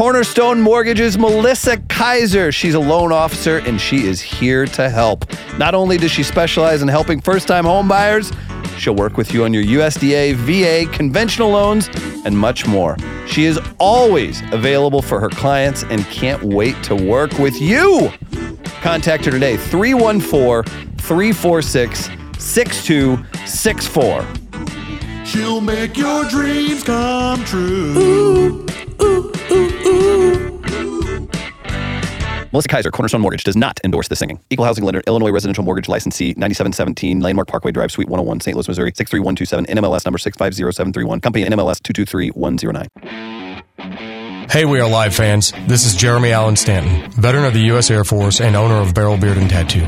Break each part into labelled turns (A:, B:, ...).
A: Cornerstone Mortgage's Melissa Kaiser. She's a loan officer and she is here to help. Not only does she specialize in helping first time homebuyers, she'll work with you on your USDA, VA, conventional loans, and much more. She is always available for her clients and can't wait to work with you. Contact her today, 314 346 6264.
B: She'll make your dreams come true.
A: Melissa Kaiser, Cornerstone Mortgage, does not endorse the singing. Equal housing lender, Illinois Residential Mortgage Licensee, 9717 Landmark Parkway Drive, Suite 101, St. Louis, Missouri, 63127, NMLS number 650731, company NMLS 223109.
C: Hey, we are live fans. This is Jeremy Allen Stanton, veteran of the U.S. Air Force and owner of Barrel Beard and Tattoo.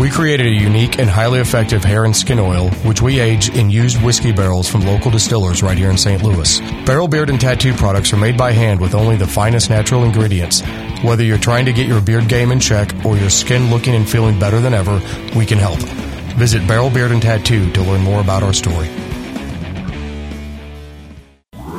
C: We created a unique and highly effective hair and skin oil, which we age in used whiskey barrels from local distillers right here in St. Louis. Barrel Beard and Tattoo products are made by hand with only the finest natural ingredients. Whether you're trying to get your beard game in check or your skin looking and feeling better than ever, we can help. Visit Barrel Beard and Tattoo to learn more about our story.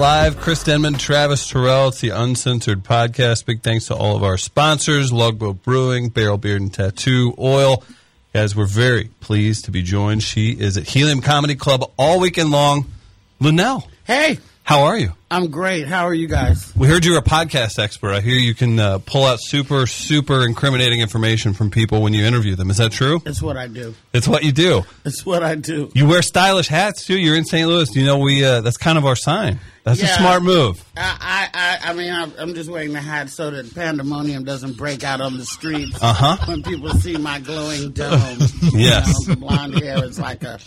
D: Live.
E: Chris Denman, Travis Terrell. It's the Uncensored Podcast. Big thanks to all of our sponsors Logboat Brewing, Barrel Beard and Tattoo, Oil. Guys, we're very pleased to be joined. She is at Helium Comedy Club all weekend long. Luenell,
F: Hey,
E: how are you?
F: I'm great. How are you guys?
E: We heard you're a podcast expert. I hear you can uh, pull out super, super incriminating information from people when you interview them. Is that true?
F: It's what I do.
E: It's what you do.
F: It's what I do.
E: You wear stylish hats too. You're in St. Louis. You know we. Uh, that's kind of our sign. That's a smart move.
F: I, I, I, mean, I'm, just wearing the hat so that pandemonium doesn't break out on the streets.
E: Uh-huh.
F: When people see my glowing dome.
E: Yes.
F: You know, blonde hair is like a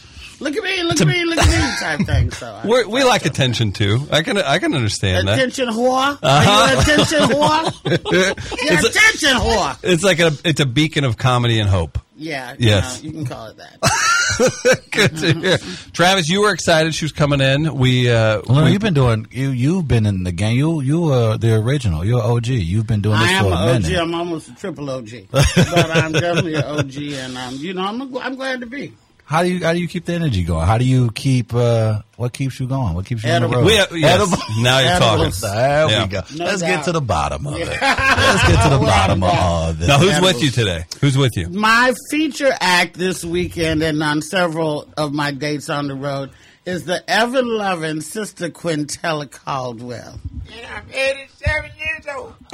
F: look at me, look at me, look at me type thing. So
E: We're, we like attention too. I can I can understand that.
F: attention whore.
E: Uh-huh.
F: Are you an attention whore? Yeah,
E: It's a-
F: attention whore.
E: It's like a it's a beacon of comedy and hope.
F: Yeah. you
E: Yes.
F: know, you can call it that.
E: Good to hear. Travis, you were excited. She was coming in. We uh,
G: Well,
E: we-
G: you've been doing you. You've been in the game. You you are the original. You're OG. You've been doing this
F: I am
G: for
F: an
G: a
F: OG.
G: minute.
F: I'm almost a triple OG, but I'm definitely an OG, and um, you know, I'm I'm glad to be.
G: How do you how do you keep the energy going? How do you keep uh, what keeps you going? What keeps you on the road?
E: we yes,
G: Edible.
E: now you're talking.
F: Edibles.
G: There
E: Yeah.
G: we go.
F: No
G: Let's
F: doubt.
G: get to the bottom of it. Let's get to the bottom of all this.
E: Now, who's with you today? Who's with you?
F: My feature act this weekend and on several of my dates on the road is the ever loving Sister Quintella Caldwell.
H: and I'm 87 years old.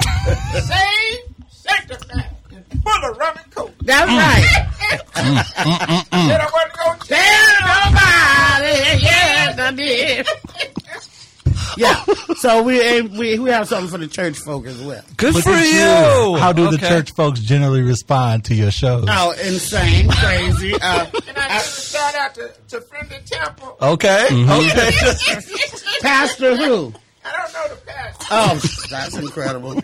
H: Saved, sanctified, and full of rum and coke.
F: That's mm. right.
H: Said I wasn't going to
F: Tell nobody, yes, I did. Yeah, so we we we have something for the church folk as well.
E: Good
G: Look
E: for
G: at
E: you.
G: How do the church folks generally respond to your shows?
F: Oh, insane, crazy. Uh,
H: And I give a shout out to, to Friendly Temple.
G: Okay. Mm-hmm. Okay.
F: Pastor who?
H: I don't know the pastor.
F: Oh, that's incredible.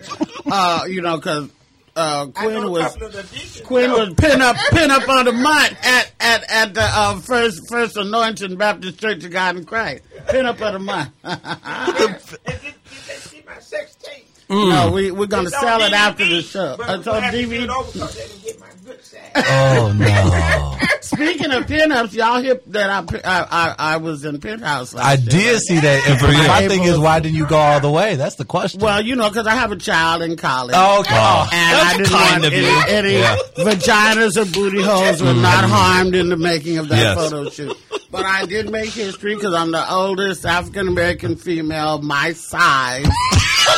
F: Uh, you know, because uh, Quinn was
H: couple of the deacons.
F: Quinn
H: know.
F: was pin up pin up on the mud at at at the uh, first first anointing Baptist Church of God in Christ. Pin up on the mud.
H: And did, did they see my sex tape?
F: No, we we're gonna
H: It's
F: sell it after the show.
H: But
F: It's
H: we'll
F: on
H: have to do it
F: DVD.
H: Over 'cause they didn't get my good side.
G: oh no.
F: Speaking of pinups, y'all hip that I, I I I was in Penthouse. Last
G: I
F: year,
G: did
F: right?
G: see that. And
E: for you.
G: my thing is, why didn't you go all the way? That's the question.
F: Well, you know, because I have a child in college.
G: Oh, okay. Oh,
F: and
E: that's
F: I didn't
E: kind
F: want
E: of
F: any,
E: you.
F: any
E: Yeah.
F: vaginas or booty holes were not mm-hmm. harmed in the making of that
E: Yes.
F: photo shoot. But I did make history because I'm the oldest African American female my size.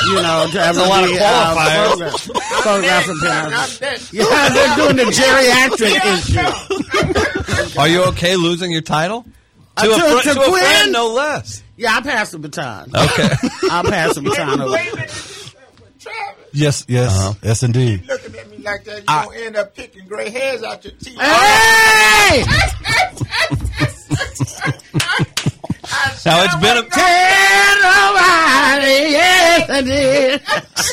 F: You know, to ever
E: a lot of
F: be
E: qualifiers.
F: photographed photographed from
H: I'm
F: Penthouse.
H: that.
F: Yeah, they're doing the geriatric issue.
E: Are you okay losing your title?
F: Uh,
E: To, a,
F: to-
E: fri-
F: to
E: to a
F: Quinn?
E: friend, no less.
F: Yeah, I pass the baton.
E: Okay.
F: I'll pass the baton over.
H: Wait a minute, this is, uh, with Travis.
G: yes, yes,
E: Uh-huh.
G: yes, indeed.
H: Looking at me like that, you
G: I-
H: gonna end up picking gray hairs out your teeth.
F: Hey!
E: so it's been a
F: terrible nobody, yes I.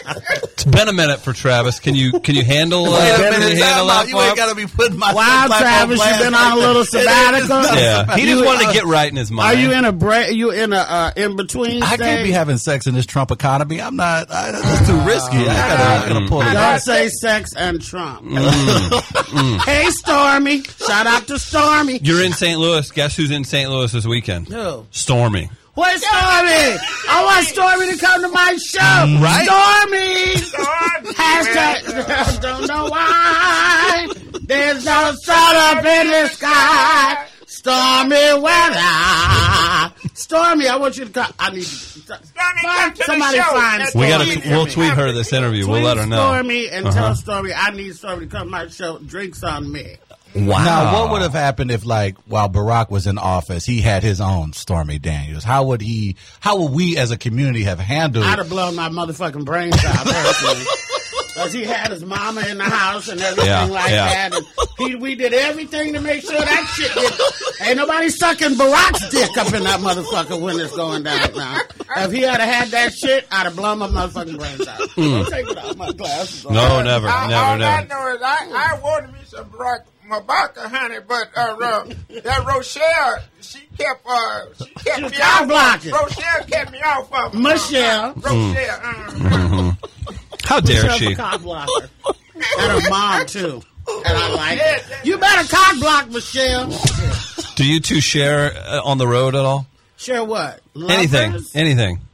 E: It's been a minute for Travis. Can you can you handle? Uh,
G: Wait a minute,
E: you handle
G: out.
E: that
G: You ain't got to be putting my
F: Wow, Travis, you've been on a little sabbatical.
E: Yeah, he just
F: You-
E: wanted
F: uh,
E: to get right in his mind.
F: Are you in a break? You in a uh, in between?
G: I can't be having sex in this Trump economy. I'm not. I, that's too risky. I gotta, I gotta pull it
F: Don't
G: back.
F: say sex and Trump.
E: Mm,
F: Hey, Stormy. Shout out to Stormy.
E: You're in St. Louis. Guess who's in St. Louis this weekend?
F: Who?
E: Stormy.
F: Where's Stormy? I want Stormy to come to my show.
E: Mm,
F: Stormy. Hashtag. Don't know why. There's no sun up in the sky. Stormy weather. Stormy, I want you to come. I need you.
H: come
F: Find,
H: to the
F: somebody
H: show.
F: find
H: That's
E: We got to. We'll tweet her this interview. We'll
F: Tweet
E: let her know.
F: Stormy and
E: Uh-huh.
F: tell Stormy I need Stormy to come to my show. Drinks on me.
E: Wow.
G: Now, what would have happened if, like, while Barack was in office, he had his own Stormy Daniels? How would he? How would we as a community have handled?
F: I'd have blown my motherfucking brains out personally. Because he had his mama in the house and everything
E: Yeah,
F: like
E: yeah.
F: that. And he, we did everything to make sure that shit did. Ain't nobody sucking Barack's dick up in that motherfucker when it's going down now. If he had had that shit, I'd have blown my motherfucking brains out. Hmm. Don't take it out my glasses.
E: No, never,
H: all,
E: never,
H: all I know is I, I wanted me some Barack Mabaka, honey, but uh, uh, that Rochelle, she kept uh, she kept
F: She
H: me
F: cock
H: off.
F: blocking.
H: Rochelle kept me off of her.
F: Michelle.
H: Rochelle, uh,
E: How dare
F: Michelle
E: she?
F: the cock blocker. And her mom, too. And I like it. You better cock block, Michelle.
E: Do you two share uh, on the road at all?
F: Share what?
E: Anything?
F: Lovers?
E: Anything?
H: uh,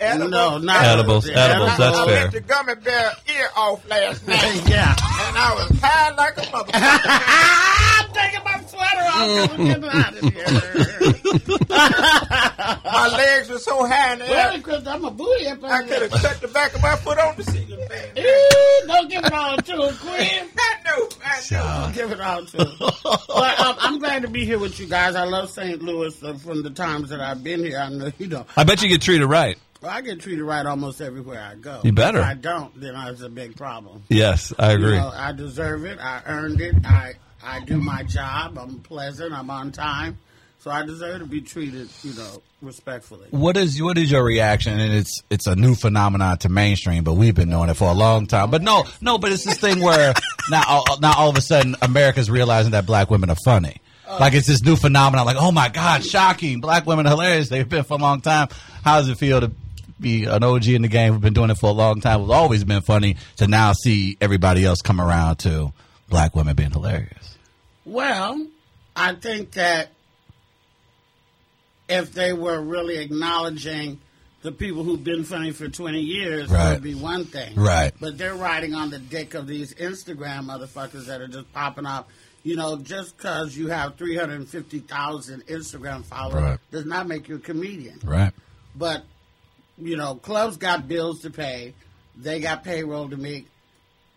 H: edibles.
F: No, not
E: Edibles,
F: Yeah,
E: edibles, that's
H: I
E: fair.
H: ripped the gummy bear ear off last night,
F: Yeah.
H: and I was high like a motherfucker.
F: I'm taking my sweater off. 'cause we're getting out of here.
H: My legs were so high in the
F: Well,
H: air,
F: Chris, I'm a booty up
H: I could have cut the back of my foot on the ceiling fan.
F: Ooh, Don't give it all to him, Quinn.
H: I know, I know.
F: Don't give it all to him. But um, I'm glad to be here with you guys. I love St. Louis uh, from the times that I've been here. I know you know.
E: I bet you get treated right.
F: Well, I get treated right almost everywhere I go.
E: You better.
F: If I don't, then it's a big problem.
E: Yes, I agree.
F: You know, I deserve it. I earned it. I I do my job. I'm pleasant. I'm on time. So I deserve to be treated, you know, respectfully.
G: What is what is your reaction? And it's it's a new phenomenon to mainstream, but we've been knowing it for a long time. But no, no, but it's this thing where now all- now all of a sudden America's realizing that black women are funny. Like it's this new phenomenon. Like oh my god, shocking! Black women are hilarious. They've been for a long time. How does it feel to be an OG in the game? We've been doing it for a long time. We've always been funny. To now see everybody else come around to black women being hilarious.
F: Well, I think that if they were really acknowledging the people who've been funny for 20 years,
G: Right.
F: would be one thing.
G: Right.
F: But they're riding on the dick of these Instagram motherfuckers that are just popping up. You know, just because you have 350,000 Instagram followers
G: Right.
F: does not make you a comedian.
G: Right.
F: But you know, clubs got bills to pay. They got payroll to make,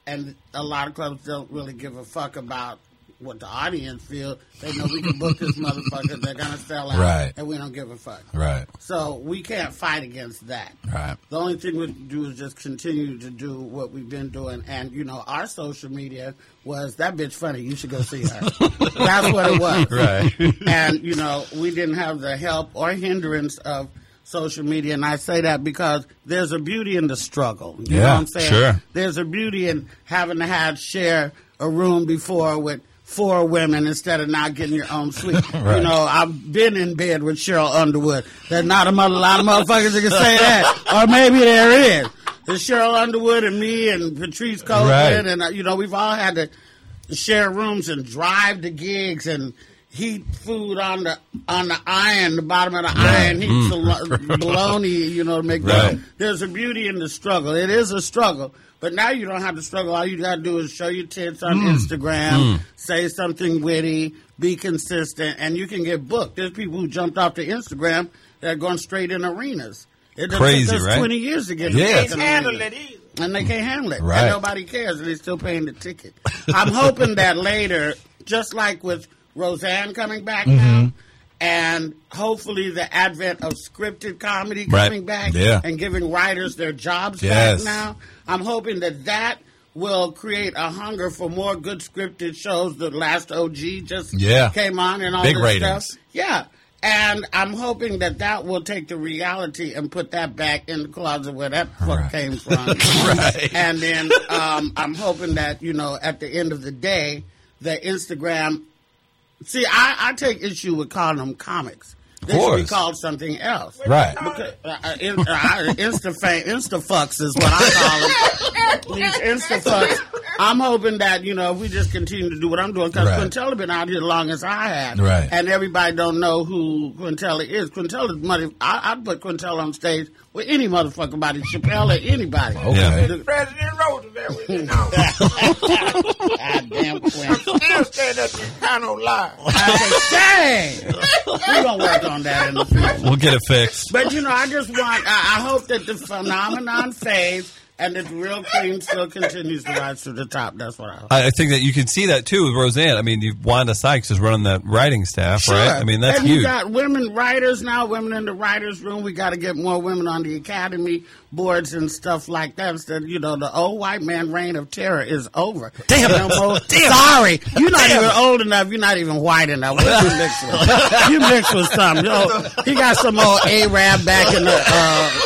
F: and a lot of clubs don't really give a fuck about what the audience feel. They know we can book this motherfucker. They're gonna sell out,
G: Right.
F: and we don't give a fuck.
G: Right.
F: So we can't fight against that.
G: Right.
F: The only thing we can do is just continue to do what we've been doing. And, you know, our social media was that bitch funny. You should go see her. That's what it was.
E: Right.
F: And, you know, we didn't have the help or hindrance of social media. And I say that because there's a beauty in the struggle. You know
G: Yeah,
F: what I'm saying?
E: sure.
F: There's a beauty in having to have share a room before with four women instead of not getting your own suite.
G: Right.
F: You know, I've been in bed with Sheryl Underwood. There's not a mo- lot of motherfuckers that can say that. Or maybe there is. There's Sheryl Underwood and me and Patrice Copeland.
E: Right.
F: And, uh, you know, we've all had to share rooms and drive to gigs and heat food on the on the iron, the bottom of the iron, heat
E: Mm.
F: sal- bologna, you know, to make
E: Right.
F: There's a beauty in the struggle. It is a struggle. But now you don't have to struggle. All you got to do is show your tits on
E: Mm.
F: Instagram, say something witty, be consistent, and you can get booked. There's people who jumped off to Instagram that are going straight in arenas. It just
E: Crazy,
F: took us
E: right?
F: 20 years to get
G: Yeah.
F: in
H: Can't handle it either.
F: and they can't handle it.
G: Right.
F: And nobody cares, and they're still paying the ticket. I'm hoping that later, just like with Roseanne coming back
G: Mm-hmm.
F: now, and hopefully the advent of scripted comedy
E: Right.
F: coming back
G: Yeah.
F: and giving writers their jobs
G: Yes.
F: back now, I'm hoping that that will create a hunger for more good scripted shows. The last OG just
G: Yeah.
F: came on and all
G: Big
F: this
G: ratings.
F: stuff. Yeah. And I'm hoping that that will take the reality and put that back in the closet where that fuck came from.
G: Right.
F: And then um, I'm hoping that, you know, at the end of the day, the Instagram. See, I, I take issue with calling them comics. They should be called something else.
G: Right.
F: Because, uh, uh, in, uh, Insta fa- Insta fucks is what I call them. These Insta fucks. I'm hoping that you know if we just continue to do what I'm doing because
G: Right.
F: Quintella been out here as long as I have,
G: Right.
F: And everybody don't know who Quintella is. Quintella's money. I, I'd put Quintella on stage with any motherfucker, body Chappelle or anybody.
G: Okay.
F: The-
H: President Roosevelt with it now.
F: Goddamn Quinn.
H: Still stand up and kind of lie.
F: I said, dang. We're gonna work on that in the future.
E: We'll get it fixed.
F: But you know, I just want. I, I hope that the phenomenon fades and the real cream still continues to rise to the top. That's what I.
E: I think that you can see that too with Roseanne. I mean, you Wanda Sykes is running that writing staff, right? I mean, that's
F: and you got women writers now, women in the writers' room. We got to get more women on the academy boards and stuff like that. So, you know, the old white man reign of terror is over.
E: Damn.
F: No more-
E: Damn.
F: Sorry, you're not even old enough. You're not even white enough. What you mix with? You mix with something. Yo, he got some old Arab back in the uh,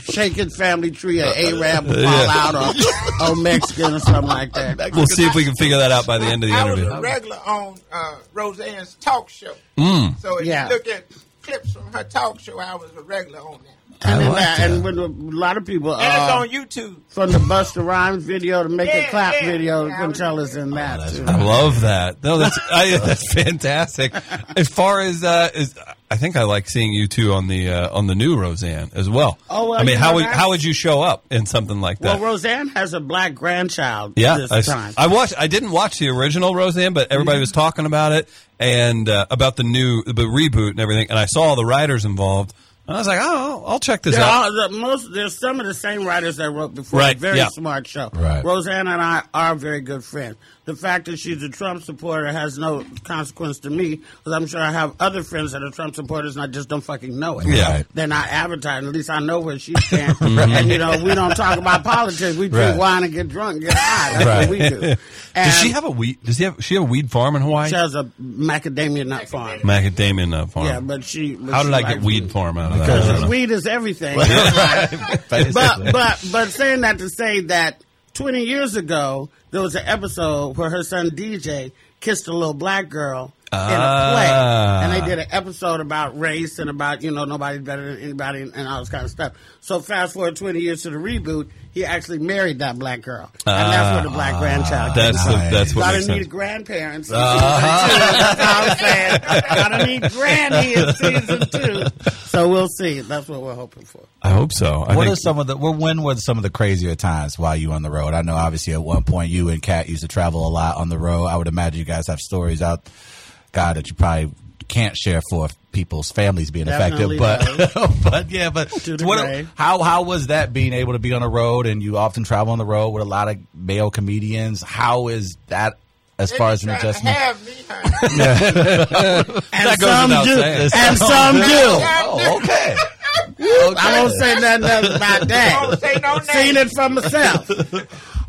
F: shaking family tree. An Arab will fall
E: Yeah.
F: out or, or Mexican or something like that.
E: We'll see if we can figure that out by the end of the
H: I was
E: interview.
H: a regular on uh, Roseanne's talk show.
E: Mm.
H: So if
F: Yeah.
H: you look at clips from her talk show, I was a regular on that.
F: And, then,
E: like
F: uh, and when a lot of people
H: And it's
F: uh,
H: on YouTube.
F: from the Busta Rhymes video to make
H: Yeah,
F: a clap
H: yeah.
F: video,
H: Yeah, I was-
F: Quintella's in that too.
E: I love that. No, that's I, that's fantastic. As far as uh, is, I think I like seeing you two on the uh, on the new Roseanne as well.
F: Oh, well,
E: I mean, how would how would you show up in something like that? Well.
F: Roseanne has a black grandchild
E: yeah,
F: this
E: I, s-
F: time.
E: I watched. I didn't watch the original Roseanne, but everybody was talking about it and uh, about the new the reboot and everything. And I saw all the writers involved. And I was like, oh, I'll check this
F: There
E: out.
F: are the most. There's some of the same writers that wrote before.
E: Right,
F: Very
E: yeah.
F: smart show.
G: Right.
F: Roseanne and I are very good friends. The fact that she's a Trump supporter has no consequence to me because I'm sure I have other friends that are Trump supporters and I just don't fucking know it.
E: Yeah.
G: Right.
F: They're not advertising. At least I know where she stands. Mm-hmm. and you know, we don't talk about politics. We drink
G: Right.
F: wine and get drunk, and get high. That's
G: Right.
F: what we do.
E: Does she have a weed? Does she have? She have a weed farm in Hawaii?
F: She has a macadamia nut farm.
E: Macadamia nut farm.
F: Yeah, but she. but
E: How
F: she
E: did I get weed
F: weed.
E: farm out of that?
F: Because weed is everything.
G: Basically.
F: but but but saying that to say that 20 years ago there was an episode where her son DJ kissed a little black girl in a play,
E: Ah.
F: and they did an episode about race and about you know nobody's better than anybody and, and all this kind of stuff. So fast forward 20 years to the reboot, he actually married that black girl, and that's where the black grandchild. came
E: That's
F: from.
E: the, that's what
F: Gotta
E: makes
F: need
E: sense.
F: grandparents. in season two. That's all I'm saying. Gotta need granny in season two. So we'll see. That's what we're hoping for.
E: I hope so. I
G: What
E: think,
G: are some of the? Well, when were some of the crazier times while you on the road? I know, obviously, at one point you and Katt used to travel a lot on the road. I would imagine you guys have stories out, God, that you probably can't share for people's families being
F: Definitely
G: affected. But, but yeah, but what, how how was that being able to be on the road and you often travel on the road with a lot of male comedians? How is that as
H: They
G: far as an adjustment?
H: have me.
F: And some do. And some do.
G: Oh, okay.
F: I won't say nothing else about
H: Don't
F: that.
H: say no
F: Seen
H: names.
F: it for myself.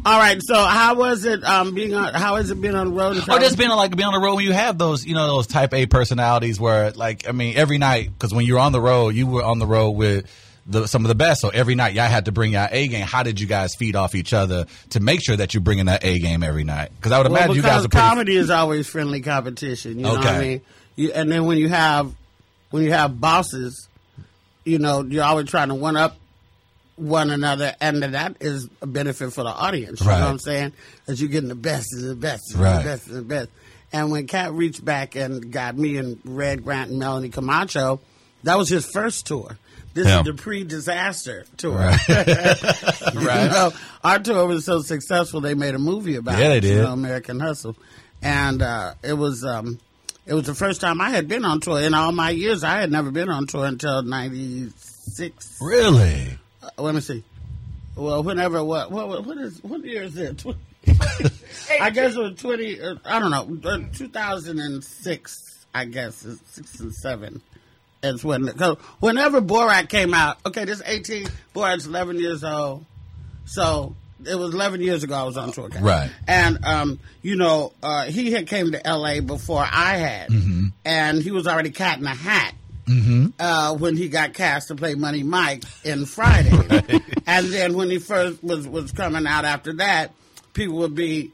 F: All right. So how was it um, being on? How has it been on the road?
G: Or just being like being on the road when you have those, you know, those type A personalities where, like, I mean, every night because when you're on the road, you were on the road with the, some of the best. So every night, y'all had to bring your A game. How did you guys feed off each other to make sure that you're bringing that A game every night? Because I would
F: Well,
G: imagine you guys are pretty.
F: comedy is always friendly competition. You know what I mean? You, and then when you have when you have bosses, you know, you're always trying to one up one another, and that is a benefit for the audience. You
G: Right.
F: know what I'm saying? As you're getting the best of the best,
G: Right.
F: the best of the best. And when Katt reached back and got me and Red Grant and Melanie Comarcho, that was his first tour. This
E: Yeah.
F: is the pre-disaster tour.
G: Right.
F: You know, our tour was so successful they made a movie about
G: Yeah, they
F: it. you
G: did.
F: know, American Hustle, and uh, it was um, it was the first time I had been on tour in all my years. I had never been on tour until '96.
G: Really?
F: Uh, let me see. Well, whenever what what what is what year is it? I guess it was twenty. Uh, I don't know. Uh, Two thousand and six. I guess is six and seven. Is when cause whenever Borat came out. Okay, this eighteen. Borat's eleven years old. So it was 11 years ago I was on tour. Katt.
G: Right.
F: And, um, you know, uh, he had came to L.A. before I had.
G: Mm-hmm.
F: And he was already cat in a hat. Uh, when he got cast to play Money Mike in Friday, and then when he first was was coming out after that, people would be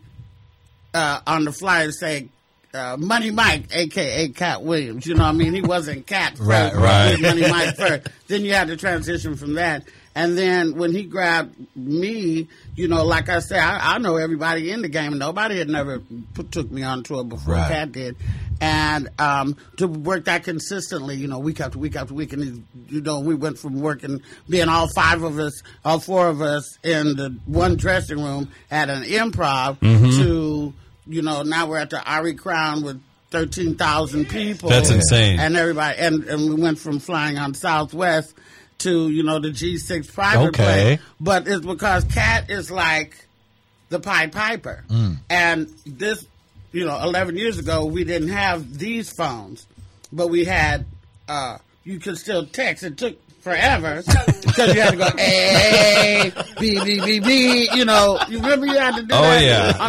F: uh, on the flyer say uh, Money Mike, aka Katt Williams. You know what I mean? He wasn't Katt
G: Right, right.
F: Money Mike first. Then you had to transition from that. And then when he grabbed me, you know, like I said, I, I know everybody in the game. Nobody had never put, took me on tour before
G: Right.
F: Katt did. And um, to work that consistently, you know, week after week after week, and you know, we went from working, being all five of us, all four of us in the one dressing room at an improv to, you know, now we're at the Arie Crown with thirteen thousand people.
E: That's insane.
F: And everybody, and, and we went from flying on Southwest to you know the G six private
G: Okay.
F: plane. But it's because Katt is like the Pied Piper.
G: Mm.
F: And this, you know, 11 years ago, we didn't have these phones, but we had, uh, you could still text. It took forever because you had to go, A, B, B, B, B, you know, you remember you had to do that?
E: Oh
F: that?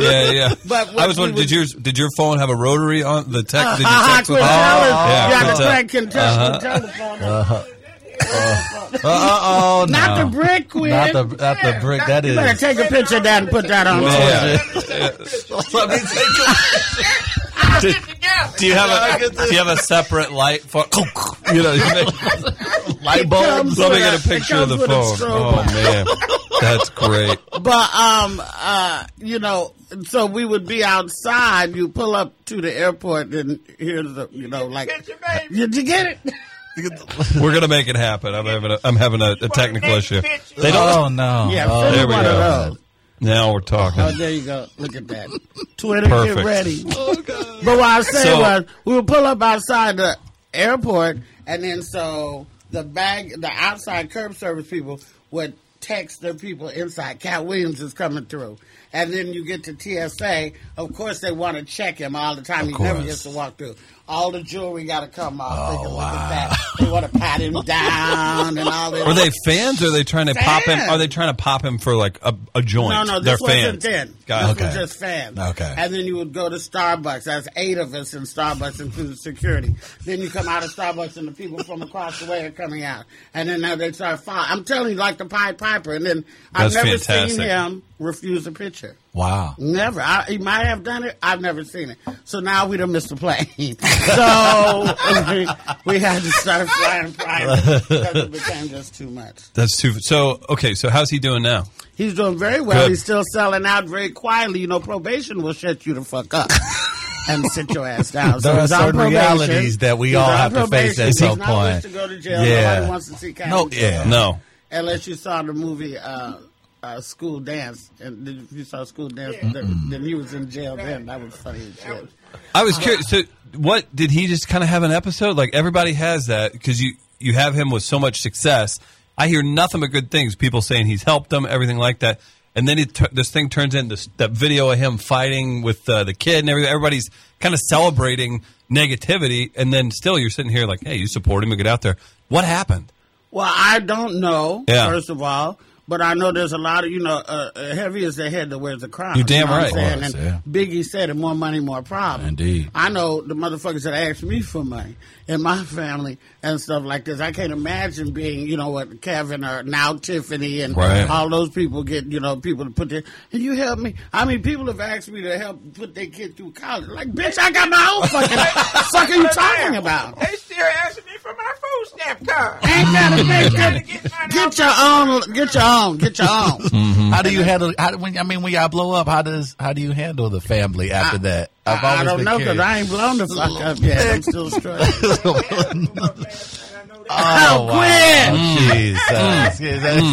E: yeah, yeah, yeah.
F: But
E: I was wondering, did yours did your phone have a rotary on the text? Did you
F: Uh-huh,
E: text with?
F: Quintella's.
E: yeah,
F: you had to crank Quintella's
E: Uh-huh.
F: telephone.
G: Uh oh, no.
F: Not the brick, Quinn.
G: Not the not the brick. That
F: you
G: is.
F: better take a picture of that and put that on
E: Yeah.
F: Twitter.
E: do, do you have a do you have a separate light for? You know, you make,
G: light
F: comes
E: let me get
F: a-
E: a picture of the
F: comes with a
E: phone. Oh man, that's great.
F: But um uh you know, so we would be outside, you pull up to the airport and here's the you know, like
H: Picture, baby.
F: did you get it?
E: We're gonna make it happen. I'm having a I'm having a, a technical issue. They don't.
G: Oh no.
F: Yeah,
G: Oh,
E: there we go. Now we're talking.
F: Oh, there you go. Look at that. Twitter,
E: Perfect.
F: get ready. Oh, but what I was saying
E: So-
F: was, we would pull up outside the airport, and then so the bag, the outside curb service people would text their people inside. Katt Williams is coming through. And then you get to TSA. Of course, they want to check him all the time. He never
G: course.
F: gets to walk through. All the jewelry got to come off.
G: Oh,
F: they
G: wow.
F: They want to pat him down and all that.
E: Are they fans? Or are they trying to pop him? Are they trying to pop him for like a, a joint?
F: No, no,
E: They're
F: this wasn't
E: fans.
F: then.
E: Got
F: this
E: it.
F: was just fans.
G: Okay.
F: And then you would go to Starbucks. That's eight of us in Starbucks, including security. Then you come out of Starbucks, and the people from across the way are coming out. And then now they start following. I'm telling you, like the Pied Piper. And then I've never
E: fantastic.
F: seen him refuse a picture.
G: Wow.
F: Never. I, he might have done it. I've never seen it. So now we done missed the plane. so we, we had to start flying private because it became just too much.
E: That's too. So okay. So how's he doing now?
F: He's doing very well.
E: Good.
F: He's still selling out very quietly. You know, probation will shut you the fuck up and sit your ass down.
G: There are
F: on
G: certain
F: probation.
G: realities that we all have to face at some
F: not
G: point.
F: to go to jail.
G: Yeah.
F: Nobody wants to see
G: No, yeah.
E: No.
F: Unless you saw the movie uh, uh, School Dance, and if you saw School Dance, then, then he was in jail. Then that was funny as shit.
E: I was curious. So, what did he just kind of have an episode? Like everybody has that because you you have him with so much success. I hear nothing but good things. People saying he's helped them, everything like that. And then it, this thing turns into that video of him fighting with uh, the kid and everything. Everybody's kind of celebrating negativity, and then still you're sitting here like, "Hey, you support him and get out there." What happened?
F: Well, I don't know.
E: Yeah.
F: First of all, but I know there's a lot of you know, uh, uh, heavy is the head that wears the crown.
E: You're damn
F: you know
E: right.
F: saying?
G: Of course,
F: and Biggie said it: more money, more problems.
G: Indeed.
F: I know the motherfuckers that asked me for money in my family and stuff like this. I can't imagine being, you know, what Kevin or now Tiffany and
E: Right.
F: all those people get, you know, people to put their. Can you help me? I mean, people have asked me to help put their kid through college. Like, bitch, I got my own fucking. fuck are you talking about?
H: They still asking me for my food stamp card.
F: Ain't gotta make
H: Gotta
F: that.
H: get mine
F: Get your own. Get your own. Get your own. Mm-hmm.
G: How do you handle? How, when I mean, when y'all blow up, how does how do you handle the family after that? I've
F: I, I don't
G: been
F: know because. I ain't blown the fuck up yet. I'm still struggling.
G: Oh, wow.
F: Quinn! Mm.
G: Jesus. Mm.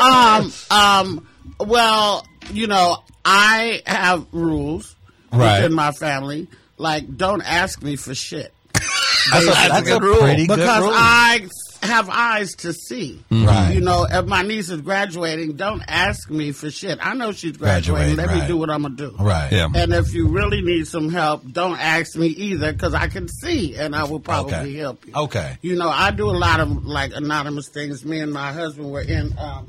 G: Mm.
F: um, um, well, you know, I have rules
G: Right.
F: within my family. Like, don't ask me for shit.
G: That's a, that's a pretty good
F: because
G: rule.
F: I have eyes to see.
G: Right.
F: You know, if my niece is graduating, don't ask me for shit. I know she's
G: Graduating,
F: graduating. Let
G: right.
F: me do what I'm gonna do.
G: right.
E: Yeah.
F: And if you really need some help, don't ask me either because I can see and I will probably
G: Okay.
F: help you.
G: Okay.
F: You know, I do a lot of like anonymous things. Me and my husband were in um,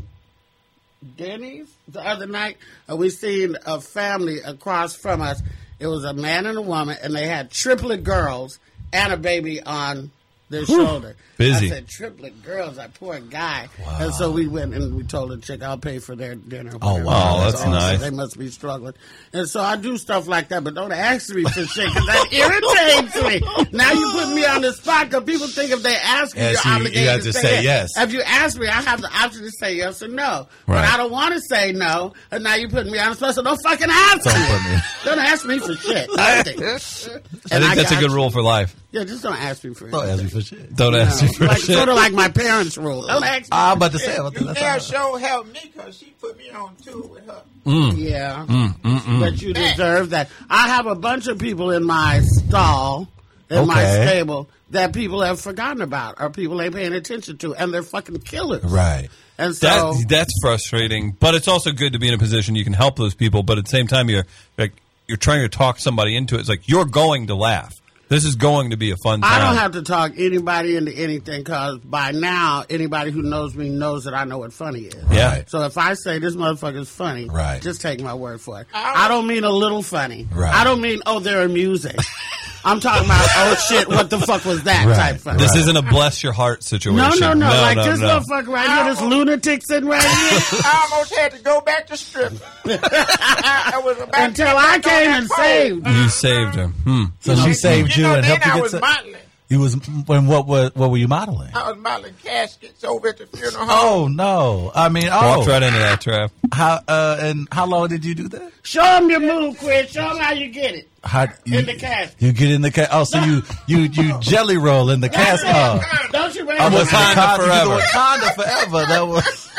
F: Denny's the other night, and we seen a family across from us. It was a man and a woman, and they had triplet girls and a baby on their shoulder.
E: Busy.
F: I said, triplet girls, that poor guy. And so we went and we told the chick, I'll pay for their dinner.
G: Oh, wow,
E: that's
F: awesome.
E: nice.
F: They must be struggling. And so I do stuff like that, but don't ask me for shit because that irritates me. Now you put me on the spot because people think if they ask you,
G: Yeah,
F: you're
G: so you- have to say yes.
F: If you ask me, I have the option to say yes or no. But I don't want to say no, and now you putting me on the spot, so don't fucking ask
G: Don't
F: me.
G: put me-
F: Don't ask me for shit. Nothing.
E: I
F: And
E: think that's a good
F: you.
E: rule for life.
F: Yeah, just don't ask me for
G: Don't
F: it.
G: ask me for shit.
E: Don't ask me for
F: like,
E: shit.
F: Sort of like my parents' rule. Don't ask me.
G: Ah, I'm about to say about
H: You
G: that.
H: damn sure helped me because she put me on tour with her. Mm.
F: Yeah, mm, mm, but you deserve that. I have a bunch of people in my stall, in my stable, that people have forgotten about, or people ain't paying attention to, and they're fucking killers.
G: Right.
F: And so,
E: That, that's frustrating, but it's also good to be in a position you can help those people. But at the same time, you're like you're trying to talk somebody into it. It's like you're going to laugh. This is going to be a fun time.
F: I don't have to talk anybody into anything because by now, anybody who knows me knows that I know what funny is.
E: Yeah.
G: Right.
F: So if I say this motherfucker's funny,
G: Right.
F: just take my word for it. I don't mean a little funny.
G: Right.
F: I don't mean, oh, they're amusing. I'm talking about, oh shit, what the fuck was that
G: Right.
F: type funny.
E: This
G: Right.
E: isn't a bless your heart situation.
F: No, no, no, Like
E: no,
F: this
E: no.
F: motherfucker right here, this lunatic sitting right here.
H: I almost had to go back to strip. I was about to
F: until I came and saved.
E: You saved him. Hmm.
G: So she saved
H: You
G: you
H: know,
G: and
H: then
G: helped you
H: I
G: get
H: was
G: to.
H: modeling.
G: You was when what what what were you modeling?
H: I was modeling caskets over at the funeral home.
G: Oh no! I mean, oh,
E: Walked right into that trap.
G: how uh, and how long did you do that?
F: Show them your move, Chris. Show them how you get it.
G: How, you,
F: In the casket.
G: You get in the casket. Oh, so you you you jelly roll in the casket. Oh.
F: Don't you
G: I was
E: Wakanda
G: Wakanda
E: forever.
G: Wakanda forever. That was.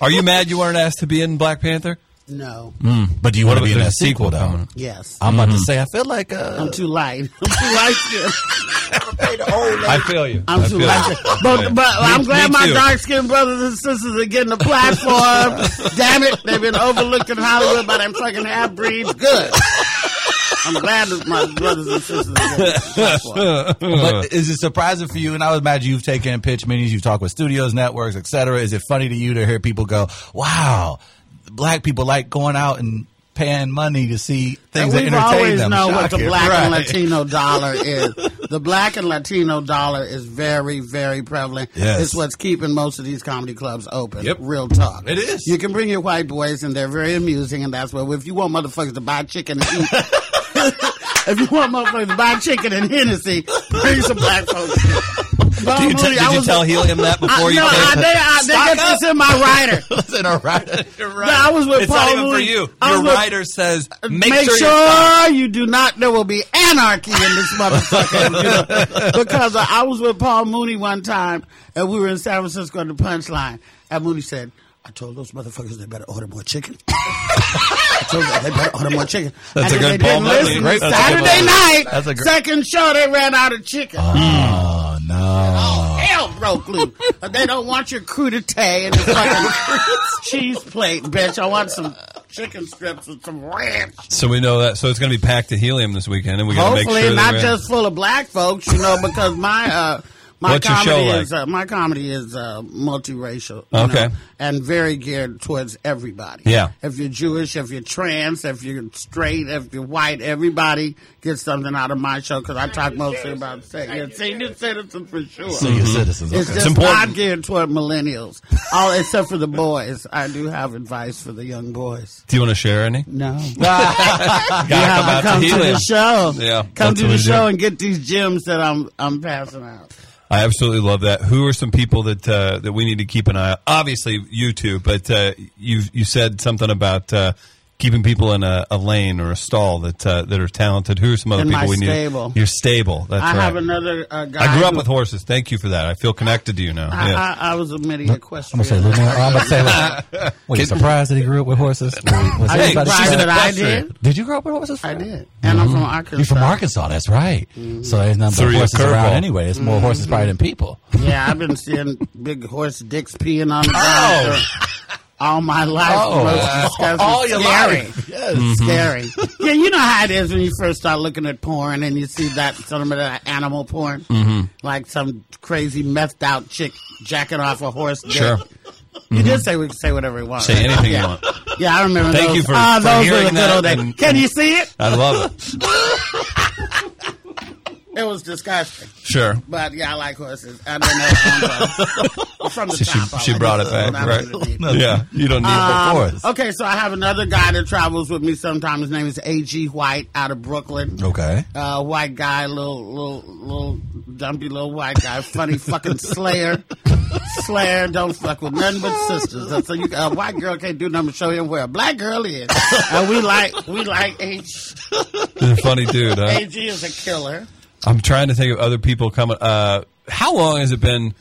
E: Are you mad you weren't asked to be in Black Panther?
F: No.
G: But do you want to be in that
E: a
G: sequel though?
E: coming.
F: Yes.
G: I'm about to say. I feel like uh,
F: I'm too light. I'm too light skinned.
H: I'm pay the old lady.
E: I feel you.
F: I'm
E: I
F: too
E: feel
F: light
E: you.
F: skinned. But, but I'm glad my dark skinned brothers and sisters are getting a platform. Damn it. They've been overlooked in Hollywood by them fucking half breeds. Good. I'm glad that my brothers and sisters are getting a platform.
G: But is it surprising for you? And I would imagine you've taken pitch meetings, you've talked with studios, networks, et cetera. Is it funny to you to hear people go, "Wow, black people like going out and paying money to see things that entertain
F: always know what the black and Latino dollar is. The black and Latino dollar is very, very prevalent.
G: Yes.
F: It's what's keeping most of these comedy clubs open.
G: Yep.
F: Real talk.
G: It is.
F: You can bring your white boys, and they're very amusing, and that's what. If you want motherfuckers to buy chicken and eat. If you want motherfuckers to buy chicken and Hennessy, bring some black folks.
E: Did you, t- did you tell Helium that before
F: I,
E: you
F: no, I, they, I, get this in my rider.
G: Listen, all right.
E: You're
F: No, I was with
E: it's
F: Paul
E: not even for you. Your
F: with-
E: writer says, make,
F: Make,
E: sure,
F: sure,
E: you
F: do not. There will be anarchy in this motherfucker. you know? because uh, I was with Paul Mooney one time, and we were in San Francisco at the Punchline, and Mooney said, "I told those motherfuckers they better order more chicken." I told them they better order more chicken.
E: That's
F: and
E: a good
F: they
E: Paul
F: didn't
E: Mooney.
F: listen.
E: Great- that's
F: Saturday night,
G: That's a gr-
F: second show, they ran out of chicken.
G: Oh no!
F: Hell broke loose. They don't want your crudité and this fucking cheese plate, bitch. I want some chicken strips with some ranch.
E: So we know that. So it's going to be packed to Helium this weekend, and we got to make
F: Hopefully,
E: sure. that
F: not just full of black folks, you know, because my uh, my
E: What's your
F: comedy
E: show like?
F: is uh, my comedy is uh, multiracial, you
E: Okay.
F: know, and very geared towards everybody.
E: Yeah.
F: if you're Jewish, if you're trans, if you're straight, if you're white, everybody gets something out of my show because I talk mostly about sex. Yeah, senior citizens for sure.
G: Senior citizens.
F: It's
G: Okay.
F: just
E: important.
F: not geared toward millennials, all except for the boys. I do have advice for the young boys.
E: Do you want to share any?
F: No. You have
E: come
F: to come
E: to
F: to the show.
E: Yeah,
F: come
E: that's
F: to the show
E: do.
F: and get these gems that I'm I'm passing out.
E: I absolutely love that. Who are some people that uh, that we need to keep an eye on? Obviously, you two, but uh, you you said something about uh, keeping people in a, a lane or a stall that uh, that are talented. Who are some other
F: In
E: people
F: my
E: we need?
F: stable.
E: You're stable. That's
F: I
E: right.
F: have another uh, guy.
E: I grew up
F: who-
E: with horses. Thank you for that. I feel connected to you now.
F: I,
E: Yeah.
F: I, I was a midi equestrian.
G: I'm gonna say, Lou, man, I'm gonna say, like, were you surprised that he grew up with horses? Was
F: I
G: anybody
F: was surprised
G: surprised?
F: that I
E: equestrian.
F: did.
G: Did you grow up with horses?
F: I did, and I'm from Arkansas.
G: You're from Arkansas. That's right. So there's nothing
E: Threw
G: but
E: you
G: horses around anyway. There's more horses probably than people.
F: Yeah, I've been seeing big horse dicks peeing on the ground for all my life.
G: Oh.
F: Most disgusting.
G: All your
F: scary.
G: life. Yes.
F: Scary. Yeah, you know how it is when you first start looking at porn and you see that some of that animal porn, mm-hmm. like some crazy methed out chick jacking off a horse dick.
E: Sure.
F: You did say we could say whatever we want.
E: Say anything
F: yeah.
E: you want.
F: Yeah, I remember
E: Thank
F: those.
E: you for-
F: Ah,
E: for
F: those were
E: hearing
F: the good
E: that
F: old days.
E: and-
F: Can you see it?
E: I love it.
F: It was disgusting.
E: Sure.
F: But yeah, I like horses. I don't know. From the
E: She,
F: top. I
E: she brought it back, right? Yeah, you don't need
F: Um,
E: course.
F: Okay, so I have another guy that travels with me sometimes. His name is A.G. White out of Brooklyn.
G: Okay.
F: Uh, white guy, little, little, little dumpy little white guy, funny fucking slayer. Slayer don't fuck with nothing but sisters. So you, a white girl can't do nothing but show him where a black girl is. And we like, we like AG.
E: A funny dude, huh?
F: AG is a killer.
E: I'm trying to think of other people coming. Uh, how long has it been?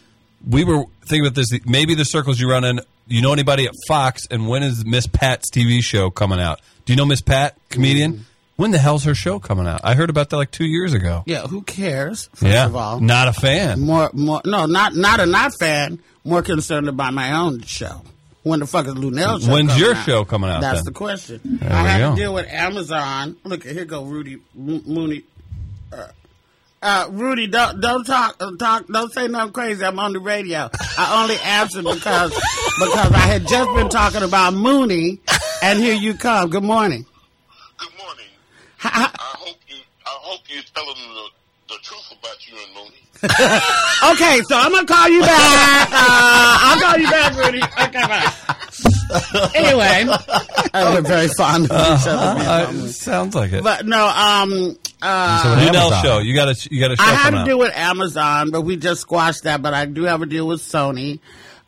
E: We were thinking about this. Maybe the circles you run in. You know anybody at Fox? And when is Miss Pat's TV show coming out? Do you know Miss Pat, comedian?
F: Mm-hmm.
E: When the hell's her show coming out? I heard about that like two years ago.
F: Yeah, who cares? First
E: yeah,
F: of all,
E: not a fan.
F: more, more. No, not not a not fan. More concerned about my own show. When the fuck is Luenell show?
E: When's your
F: out?
E: show coming out,
F: That's
E: then?
F: the question.
E: There
F: I had
E: go.
F: to deal with Amazon. Look, here go Rudy Mooney. Uh, uh, Rudy, don't don't talk uh, talk. Don't say nothing crazy. I'm on the radio. I only answered because because I had just been talking about Mooney, and here you come. Good morning.
I: Good morning.
F: Ha- ha-
I: I hope you. I hope you're telling the, the truth about you and Mooney.
F: Okay, so I'm gonna call you back. Uh, I'll call you back, Rudy. Okay, bye. Anyway, we're very fond of each other.
E: Uh, sounds like it.
F: But no, um, uh,
G: Luenell
E: show. You got a you got a show
F: I to
E: out.
F: deal with Amazon, but we just squashed that. But I do have a deal with Sony.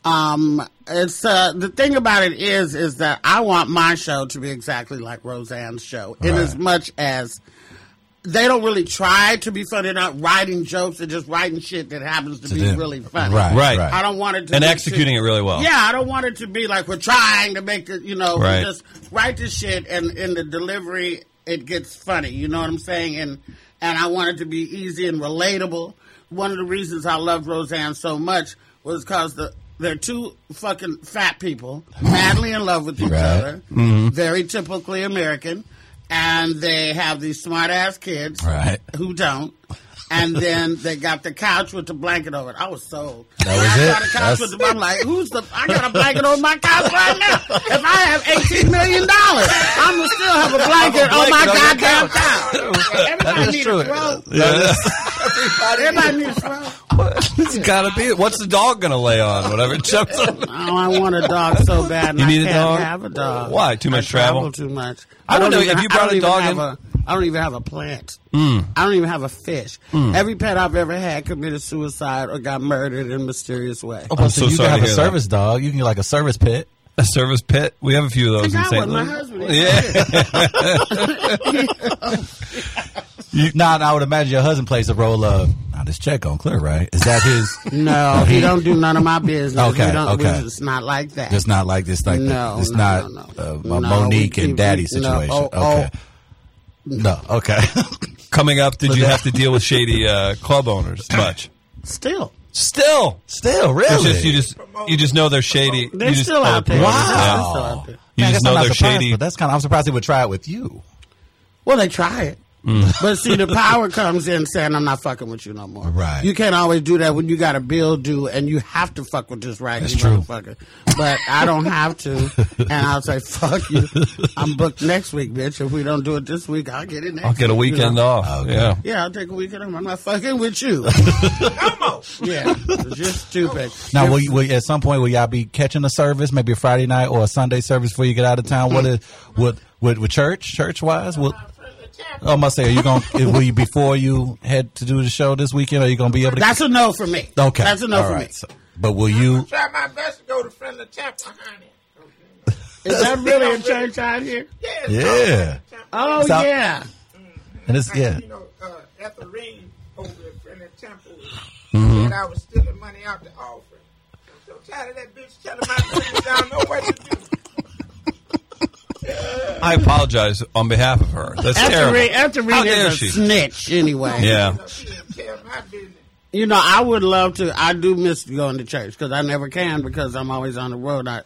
F: Um, it's uh, the thing about it is, is that I want my show to be exactly like Roseanne's show, in as much as they don't really try to be funny. They're not writing jokes; they're just writing shit that happens to,
G: To
F: be
G: them.
F: really funny.
G: Right,
E: Right.
G: right.
F: I don't want it to
E: and
F: be
E: executing
F: too-
E: it really well.
F: Yeah, I don't want it to be like we're trying to make it, you know,
E: Right.
F: just write the shit and in the delivery it gets funny. You know what I'm saying? And and I want it to be easy and relatable. One of the reasons I loved Roseanne so much was because the they're two fucking fat people, madly in love with each
G: Right.
F: other,
E: Mm-hmm.
F: very typically American, and they have these smart ass kids
G: Right.
F: who don't. And then they got the couch with the blanket over it. I was sold.
G: That was
F: I
G: it?
F: saw the couch
G: That's-
F: with the I'm like, who's the? I got a blanket on my couch right now. If I have eighteen million dollars, I'm gonna still have a blanket on my
E: blanket on your
F: goddamn couch. Everybody
G: is
F: needs a throw.
E: Yeah.
F: Everybody needs a throw.
E: it's got to be. What's the dog going to lay on? Whatever it jumps on.
F: Oh, I want a dog so bad. And
E: You
F: I
E: need a
F: can't
E: dog?
F: have a dog.
E: Why? Too much
F: I travel?
E: travel?
F: Too much.
E: I don't know.
F: even-
E: Have you
F: I
E: brought
F: don't
E: a
F: even
E: dog
F: have
E: in?
F: a- I don't even have a plant.
E: Hmm.
F: I don't even have a fish. Every pet I've ever had committed suicide or got murdered in a mysterious way.
G: Oh, but so
E: so
G: you
E: sorry
G: can have a
E: hear that.
G: service dog. You can get like a service pet.
E: A service pit. We have a few of those in St.
F: one. My
E: Louis.
F: husband.
E: Yeah.
G: You, now, now I would imagine your husband plays the role of. Now this check on clear, right? Is that his?
F: No, he don't do none of my business.
G: Okay,
F: don't,
G: okay.
F: It's not like that.
G: It's not like this. Like
F: No,
G: it's
F: no,
G: not
F: no,
G: uh,
F: no.
G: a
F: No,
G: Mo'Nique
F: we-
G: and
F: we-
G: Daddy
F: no,
G: situation.
F: oh, oh.
G: Okay. No. Okay.
E: Coming up, did you have to deal with shady uh, club owners much?
F: Still,
E: Still,
G: Still, really?
E: it's just you just you just know they're shady.
F: they're
E: you just,
F: still
E: oh,
F: out there.
E: promoters,
F: They're still out there.
E: You
G: I
E: just
G: I'm
E: know
G: not
E: they're
G: surprised,
E: shady.
G: But that's kind of. I'm surprised they would try it with you.
F: Well, they try it.
E: Mm.
F: But see, the power comes in saying, I'm not fucking with you no more.
G: Right.
F: You can't always do that when you got a bill due and you have to fuck with this right.
G: That's true.
F: motherfucker. But I don't have to. And I'll say, fuck you. I'm booked next week, bitch. If we don't do it this week, I'll get it next
E: I'll get a
F: week, you
E: weekend
F: know?
E: off.
G: Okay.
E: Yeah.
F: Yeah, I'll take a weekend off. I'm not fucking with you.
H: Come on.
F: yeah. You're stupid.
G: Now,
F: You're
G: will, you, will at some point will y'all be catching a service, maybe a Friday night or a Sunday service before you get out of town? What is what with with church church wise? Will oh, I must say, are you going? to Will you before you head to do the show this weekend? Are you going to be able to?
F: That's a no for me.
G: okay.
F: That's a no
G: All
F: for
G: right.
F: me.
G: So- but will you?
H: Try my best to go to Friendly Temple, honey.
F: Is that really a church out here?
H: Yeah.
G: Yeah.
F: Oh,
G: So-
F: yeah.
G: And it's yeah.
H: You know, uh, Ethelene over at Friendly Temple
G: Mm-hmm.
H: said I was stealing money out the offering. I'm so tired of that bitch telling my business I don't know what to do.
E: I apologize on behalf of her. That's terrible.
F: Ethelene,
E: How
F: Ethelene
E: dare
F: is a
E: she?
F: snitch anyway.
E: Yeah.
H: You know, she didn't tell my business.
F: You know, I would love to. I do miss going to church because I never can because I'm always on the road. I,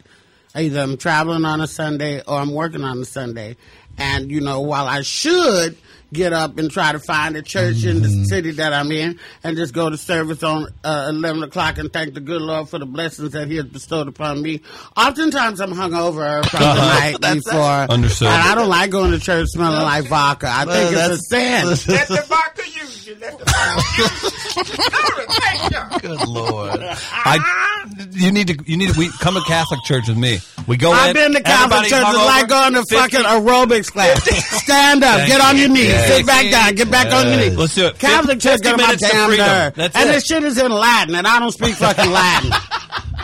F: Either I'm traveling on a Sunday or I'm working on a Sunday. And, you know, while I should get up and try to find a church in the mm-hmm. city that I'm in and just go to service on uh, 11 o'clock and thank the good Lord for the blessings that He has bestowed upon me. Oftentimes I'm hungover from the night before.
E: Understood.
F: And I don't like going to church smelling like vodka. I think it's a sin.
H: Let the vodka use you. Let the vodka use you. Glory, thank you.
G: Good lord.
E: I, ah, you need to you need to we, come to Catholic church with me. We go
F: I've
E: in.
F: been to Catholic
E: everybody's
F: churches
E: hungover,
F: like going to
E: 50
F: fucking aerobics class. Stand up,
E: Thank
F: get on your knees,
E: Yeah.
F: sit back down, get back on your knees.
E: Let's do it.
F: Catholic
E: 50
F: church get on my
E: minutes
F: damn nerve.
E: That's
F: and
E: it.
F: this shit is in Latin, and I don't speak fucking Latin.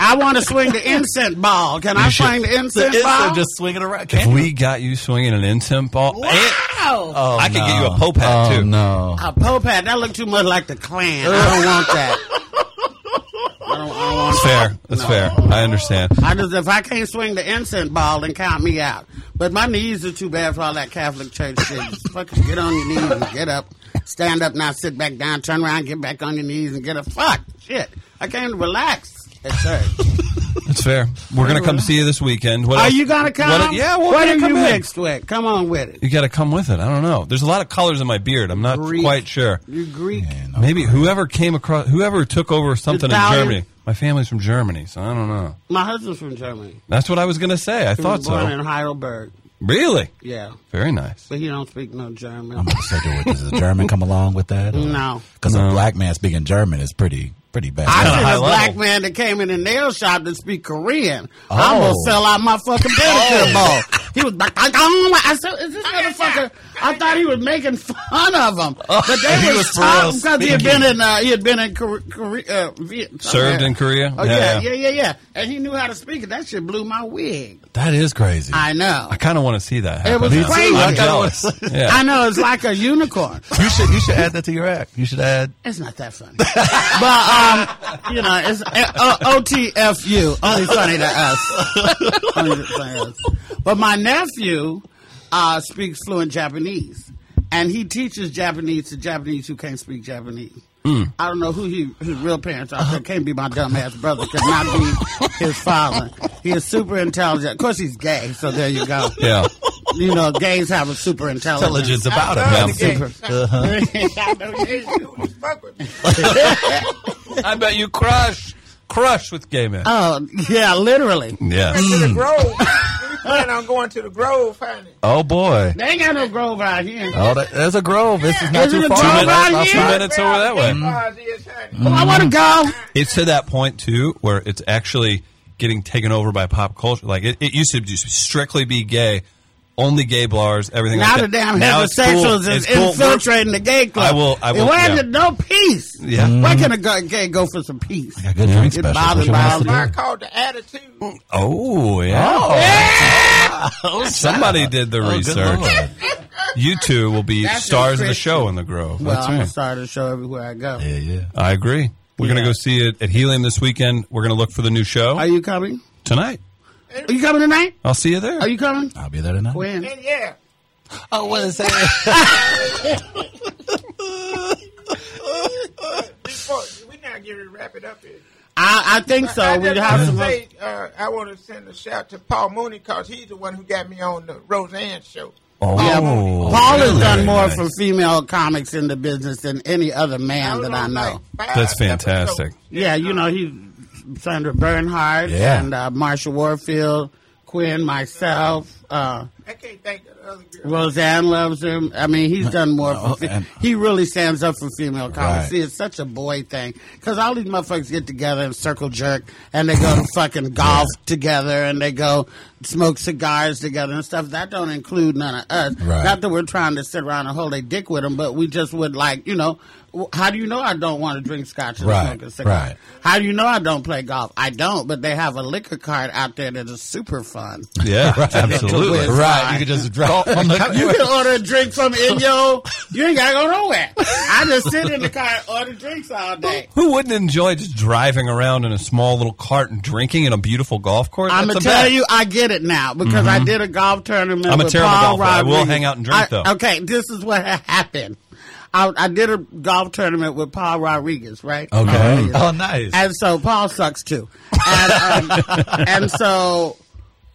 F: I want to swing the incense ball. Can I
E: should-
F: swing the incense
G: It's
F: ball?
G: just swinging around.
E: If
G: Can you?
E: we got you swinging an incense ball, and
F: wow.
G: Oh,
E: I could
G: no.
E: get you a Pope hat,
G: oh,
E: too.
G: no.
F: A Pope hat, that look too much like the Klan. I don't want that. Don't, I don't want
E: That's fair. That's fair. I understand.
F: I just if I can't swing the incense ball, then count me out. But my knees are too bad for all that Catholic church shit. Just fucking get on your knees and get up, stand up now, sit back down, turn around, get back on your knees and get up. Fuck shit. I can't relax at church.
E: That's fair. We're gonna come see you this weekend. What
F: Are
E: else-
F: you gonna come?
E: What, yeah, we're
F: what
E: gonna
F: are
E: come
F: you
E: in.
F: mixed with? Come on with it.
E: You got to come with it. I don't know. There's a lot of colors in my beard. I'm not
F: Greek.
E: quite sure.
F: You're Greek.
E: Maybe whoever came across, whoever took over something in Germany. My family's from Germany, so I don't know.
F: My husband's from Germany.
E: That's what I was gonna say. I
F: He
E: thought
F: was born
E: so.
F: in Heidelberg.
E: Really?
F: Yeah,
E: Very nice.
F: but he don't speak no German.
G: I'm gonna say, do it. Does a German come along with that?
F: No.
G: Because a black man speaking German is pretty pretty bad.
F: I
E: Kinda
F: seen
E: high
F: a black
E: level.
F: man that came in a nail shop to speak Korean.
G: Oh.
F: I almost oh. sell out my fucking pedicure ball. Oh. He was like, I said, is this motherfucker? I thought he was making fun of him. But they
G: he
F: was,
G: was for real
F: because he had
G: speaking.
F: been in, uh, he had been in Korea, Korea uh, Viet-
E: Served in Korea?
F: Oh,
E: Yeah,
F: yeah,
E: yeah.
F: yeah, yeah, yeah. And he knew how to speak it. That shit blew my wig.
G: that is crazy.
F: I know.
E: I kind of want to see that.
F: It
E: happen.
F: was
E: Me too.
F: crazy.
E: I'm jealous. Yeah.
F: I know, it's like a unicorn.
G: you should you should add that to your act. You should add.
F: It's not that funny. but, um, you know, it's uh, OTFU. Only funny to us. Only funny to us. But my nephew uh, speaks fluent Japanese. And he teaches Japanese to Japanese who can't speak Japanese. Hmm. I don't know who he, his real parents are. Uh-huh. It can't be my dumbass brother. Could not be his father. He is super intelligent. Of course, he's gay, so there you go.
E: Yeah.
F: You know, gays have a super intelligence.
G: Intelligence about it.
H: I
E: Yeah.
H: love the game.
F: Super.
H: I know you you fuck with me.
E: I bet you crush, crush with gay men.
F: Oh, yeah, literally.
E: yeah.
H: To the Grove. We plan on going to the Grove, honey.
G: Oh boy.
F: They ain't got no grove out here.
G: Oh, that, there's a grove. This is not
F: Is
G: too far.
F: grove
G: About-
F: out
G: about
F: here?
G: two
E: Two
G: minutes.
E: minutes over that way.
H: Bars is, honey.
F: Oh, I want to go.
E: It's to that point too, where it's actually getting taken over by pop culture. Like it, it used to just strictly be gay, only gay bars, everything.
F: Now
E: like
F: the
E: that.
F: damn
E: Now it's
F: heterosexuals
E: cool.
F: is
E: cool.
F: infiltrating the gay club.
E: I will- I will-
F: Why
E: yeah.
F: is no peace?
E: Yeah.
F: Why mm-hmm. can't a gay go for some peace?
G: I got good drink
F: Get
G: specials.
F: bothered
G: What you
F: by
G: want us
F: all
G: to
F: the-
G: do?
H: I called the attitude.
E: Oh yeah. Oh, oh, somebody did the
G: Oh,
E: research. You two will be
F: That's
E: stars of the show in the Grove.
F: Well,
E: That's
F: I'm gonna
E: right.
F: start a show everywhere I go.
G: Yeah, yeah.
E: I agree. We're gonna go see it at Helium this weekend. We're gonna look for the new show
F: Are you coming?
E: tonight.
F: Are you coming tonight?
E: I'll see you there.
F: Are you coming?
G: I'll be there tonight.
F: When?
H: And yeah.
G: Oh, what is that?
H: Before, we not getting to wrap it up here.
F: I, I think so.
H: I
F: We have
H: want
F: some.
H: to say, uh, I want to send a shout to Paul Mooney because he's the one who got me on the Roseanne show.
G: Oh,
F: Yeah, Paul has
G: very
F: done more
G: nice.
F: for female comics in the business than any other man
H: was
F: that I know.
H: like,
E: That's fantastic.
H: episodes.
F: Yeah, you know, he Sandra Bernhard
G: Yeah.
F: and uh, Marsha Warfield, Quinn, myself, uh,
H: I can't think of the other girl.
F: Roseanne loves him. I mean, he's done more
G: No,
F: for. Fe-
G: and-
F: he really stands up for female comedy.
G: Right.
F: See, it's such a boy thing because all these motherfuckers get together and circle jerk, and they go to fucking golf together, and they go smoke cigars together and stuff. That don't include none of us.
G: Right.
F: Not that we're trying to sit around and hold a dick with them, but we just would like, you know. How do you know I don't want to drink scotch and
G: Right,
F: smoke a cigar?
G: right.
F: How do you know I don't play golf? I don't, but they have a liquor card out there that is super fun.
E: Yeah, absolutely.
G: Right, you can just drop on the.
F: You can order a drink from Inyo. You ain't gotta go nowhere. I just sit in the car and order drinks all day.
E: Who wouldn't enjoy just driving around in a small little cart and drinking in a beautiful golf course?
F: I'm gonna tell
E: best.
F: you, I get it now because I mm-hmm. did a golf tournament.
E: I'm a terrible
F: Paul
E: golfer. I will hang out and drink,
F: I-
E: though.
F: Okay, this is what happened. I, I did a golf tournament with Paul Rodriguez, right?
G: Okay.
F: Rodriguez.
G: Oh, nice.
F: And so Paul sucks too. And, um, and so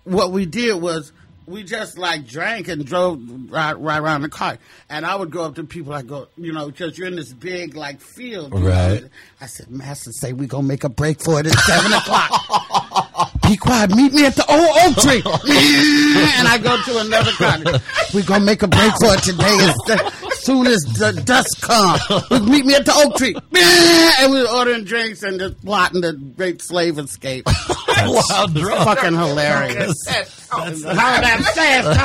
F: what we did was we just like drank and drove right, right around the car. And I would go up to people, I go, you know, because you're in this big like field. you know.
G: Right.
F: I said, Master, say we gonna make a break for it at seven o'clock. Be quiet. Meet me at the old oak tree. and I go to another cottage. we gonna make a break for it today. Soon as the dusk comes, meet me at the oak tree. and we were ordering drinks and just plotting the great slave escape.
G: Wow, drunk.
F: Fucking hilarious. How that fast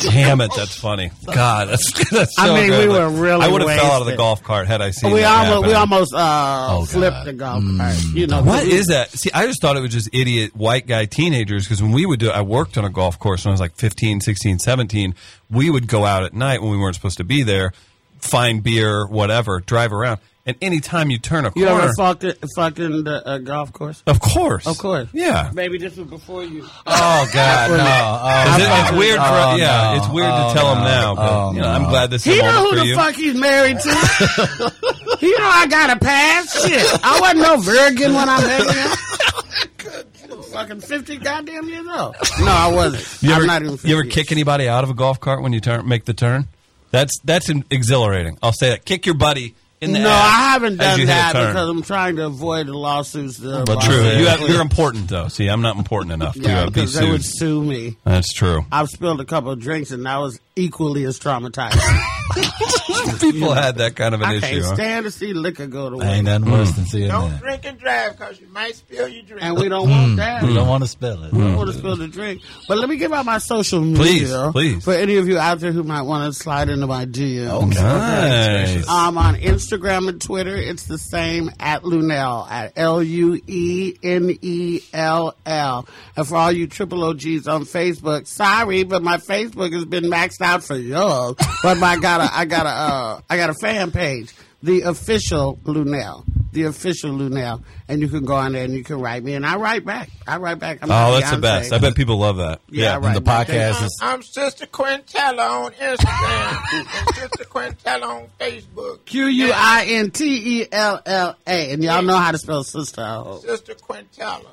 F: talking.
E: Damn it, that's funny. God, that's that's so
F: I mean,
E: good.
F: we were really
E: I would have fell out of the
F: wasted.
E: golf cart had I seen
F: We
E: that
F: almost, we
E: happen.
F: almost uh,
G: Oh,
F: flipped
G: God.
F: the golf cart. You know
E: What
F: 'cause we-
E: is that? See, I just thought it was just idiot white guy teenagers because when we would do I worked on a golf course when I was like 15, 16, 17. We would go out at night when we weren't supposed to be there, find beer, whatever, drive around. And anytime you turn a corner, You
F: ever fucking fucking the uh, golf course?
E: of course.
F: Of course.
E: Yeah.
F: Maybe this was before you.
G: Oh God, no! Oh,
E: 'Cause it- it's weird for
G: Oh,
E: yeah,
G: no.
E: it's weird
G: Oh,
E: to tell him now, but
G: Oh,
E: you know, I'm glad this
F: He
E: is a
F: know who
E: for
F: the
E: you.
F: fuck he's married to. he know I got a pass. Shit, I wasn't no virgin when I met him. fucking fifty goddamn years old. No, I wasn't.
E: You
F: I'm
E: ever,
F: not even. 50
E: you ever kick anybody out of a golf cart when you turn make the turn? That's that's exhilarating. I'll say that. Kick your buddy in the
F: No,
E: ass
F: I haven't done
E: you hit a
F: that because I'm trying to avoid the lawsuits. That
E: But true, you have, you're important though. See, I'm not important enough to
F: Yeah,
E: uh, be
F: because they would sue me.
E: That's true.
F: I've spilled a couple of drinks, and that was equally as traumatizing.
E: People had that kind of an
F: I
E: issue.
F: can't
E: huh?
F: stand to see liquor go to waste.
G: Ain't nothing worse than seeing
H: Don't
G: that.
H: drink and drive because you might spill your drink.
F: and we don't want that.
G: We don't want to spill it.
F: We don't want to spill the drink. But let me give out my social media.
E: Please, please.
F: For any of you out there who might want to slide into my DM.
E: Nice.
F: Um, on Instagram and Twitter, it's the same at Luenell, at L U E N E L L. And for all you triple OGs on Facebook, sorry, but my Facebook has been maxed out for years. But I got a, I got a, uh, I got a fan page, the official Luenell, the official Luenell, and you can go on there and you can write me, and I write back. I write back. I'm
E: Oh,
F: like
E: that's the best. I bet people love that.
F: Yeah, I
G: And the
F: back.
G: podcast is
H: I'm Sister Quintella on Instagram and Sister Quintella on Facebook.
F: Q U I N T E L L A, and y'all know how to spell sister. I hope.
H: Sister Quintella.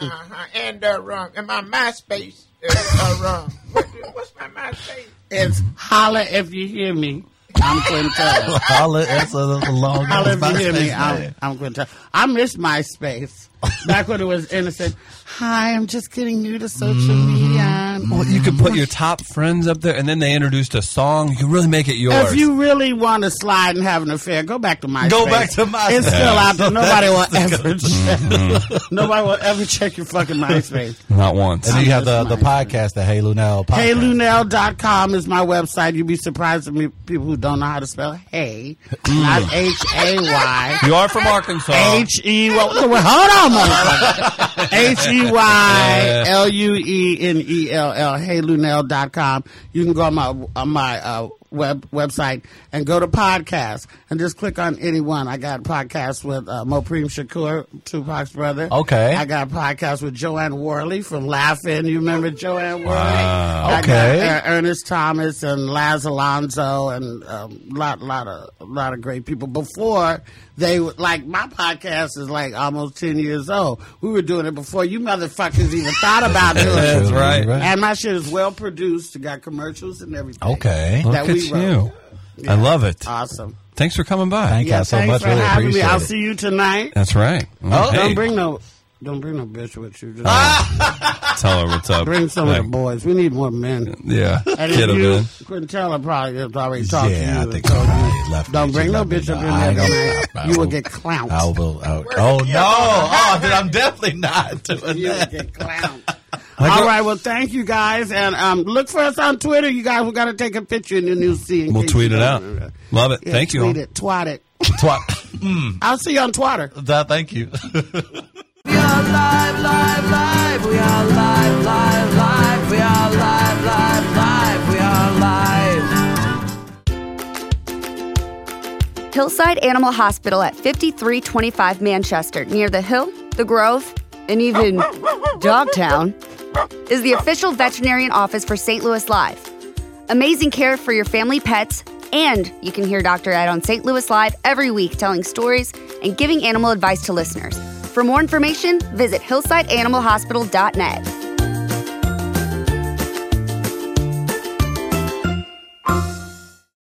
H: Uh-huh. And uh, um, and my MySpace. Uh, uh, um, what, what's my MySpace?
F: It's holla if you hear me. I'm Quintella.
G: Holla, that's a, that's a long
F: holla if you hear me. I'm. I'm Quintella. I miss MySpace. Back when it was innocent. Hi, I'm just getting new to social mm-hmm. media.
E: Well, you could put your top friends up there, and then they introduced a song. You can really make it yours.
F: If you really want to slide and have an affair, go back to MySpace.
G: Go back to MySpace.
F: It's still out there. Nobody will ever check. Mm-hmm. Nobody will ever check your fucking MySpace.
E: Not once.
G: And then you have the, the podcast, the Hey Luenell podcast.
F: HeyLuenell.com is my website. You'd be surprised at me people who don't know how to spell hey. Not mm. H A Y.
E: You are from Arkansas.
F: H E well, well, hold on, motherfucker. H E Y L U E N E L L heyluenell.com. You can go on my on my uh, web website and go to podcast and just click on any one. I got podcast with uh, Mopreme Shakur, Tupac's brother.
G: Okay.
F: I got podcast with Jo Anne Worley from Laugh-In. You remember Jo Anne
E: Worley?
F: I
G: Okay.
F: got, uh, Ernest Thomas and Laz Alonso and a um, lot, lot of, lot of great people. Before they like my podcast is like almost ten years old. We were doing it before you motherfuckers even thought about doing
E: That's
F: it.
E: right.
F: And my shit is well produced. It got commercials and everything.
G: Okay.
F: That
E: at
F: we
E: you.
F: wrote.
E: I love it.
F: Awesome.
E: Thanks for coming by.
G: Thank
F: Yeah,
G: you so
F: thanks
G: much.
F: for
G: Really
F: having me.
G: appreciate
F: I'll see you tonight.
E: That's right.
G: Oh,
E: Hey,
F: Don't bring no, don't bring no bitch with you. Just oh.
E: tell her what's up.
F: bring some of
E: Like,
F: the boys. We need more men.
E: Yeah,
F: And
E: get
F: if
E: him
F: you,
E: in.
F: Quintella probably has already talked
G: Yeah,
F: to you.
G: I
F: and
G: think
F: told
G: so.
F: you.
G: He left
F: Don't
G: me.
F: bring no bitch up
G: know.
F: in
G: I
F: there,
G: ain't
F: man.
G: gonna-
F: You will get clowned.
G: I will. I will. Oh no! Oh, then I'm definitely not doing
F: You will get clowned. All right, well, thank you guys, and um, look for us on Twitter. You guys, we got to take a picture in the new C. in
E: We'll tweet it out.
F: remember.
E: Love it.
F: Yeah,
E: Thank you.
F: Tweet
E: all.
F: it, twat it.
G: Twat.
F: I'll see you on Twitter.
G: That- Thank you.
D: We are live, live, live. We are live, live, live. We are live, live, live. We are live.
J: Hillside Animal Hospital at 5325 Manchester, near the Hill, the Grove, and even Dogtown, is the official veterinarian office for St. Louis Live. Amazing care for your family pets, and you can hear Dr. Ed on St. Louis Live every week telling stories and giving animal advice to listeners. For more information, visit hillsideanimalhospital.net.